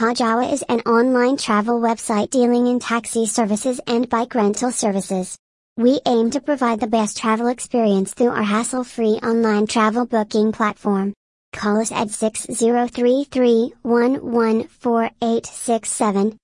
Kajaawa is an online travel website dealing in taxi services and bike rental services. We aim to provide the best travel experience through our hassle-free online travel booking platform. Call us at 6033 114867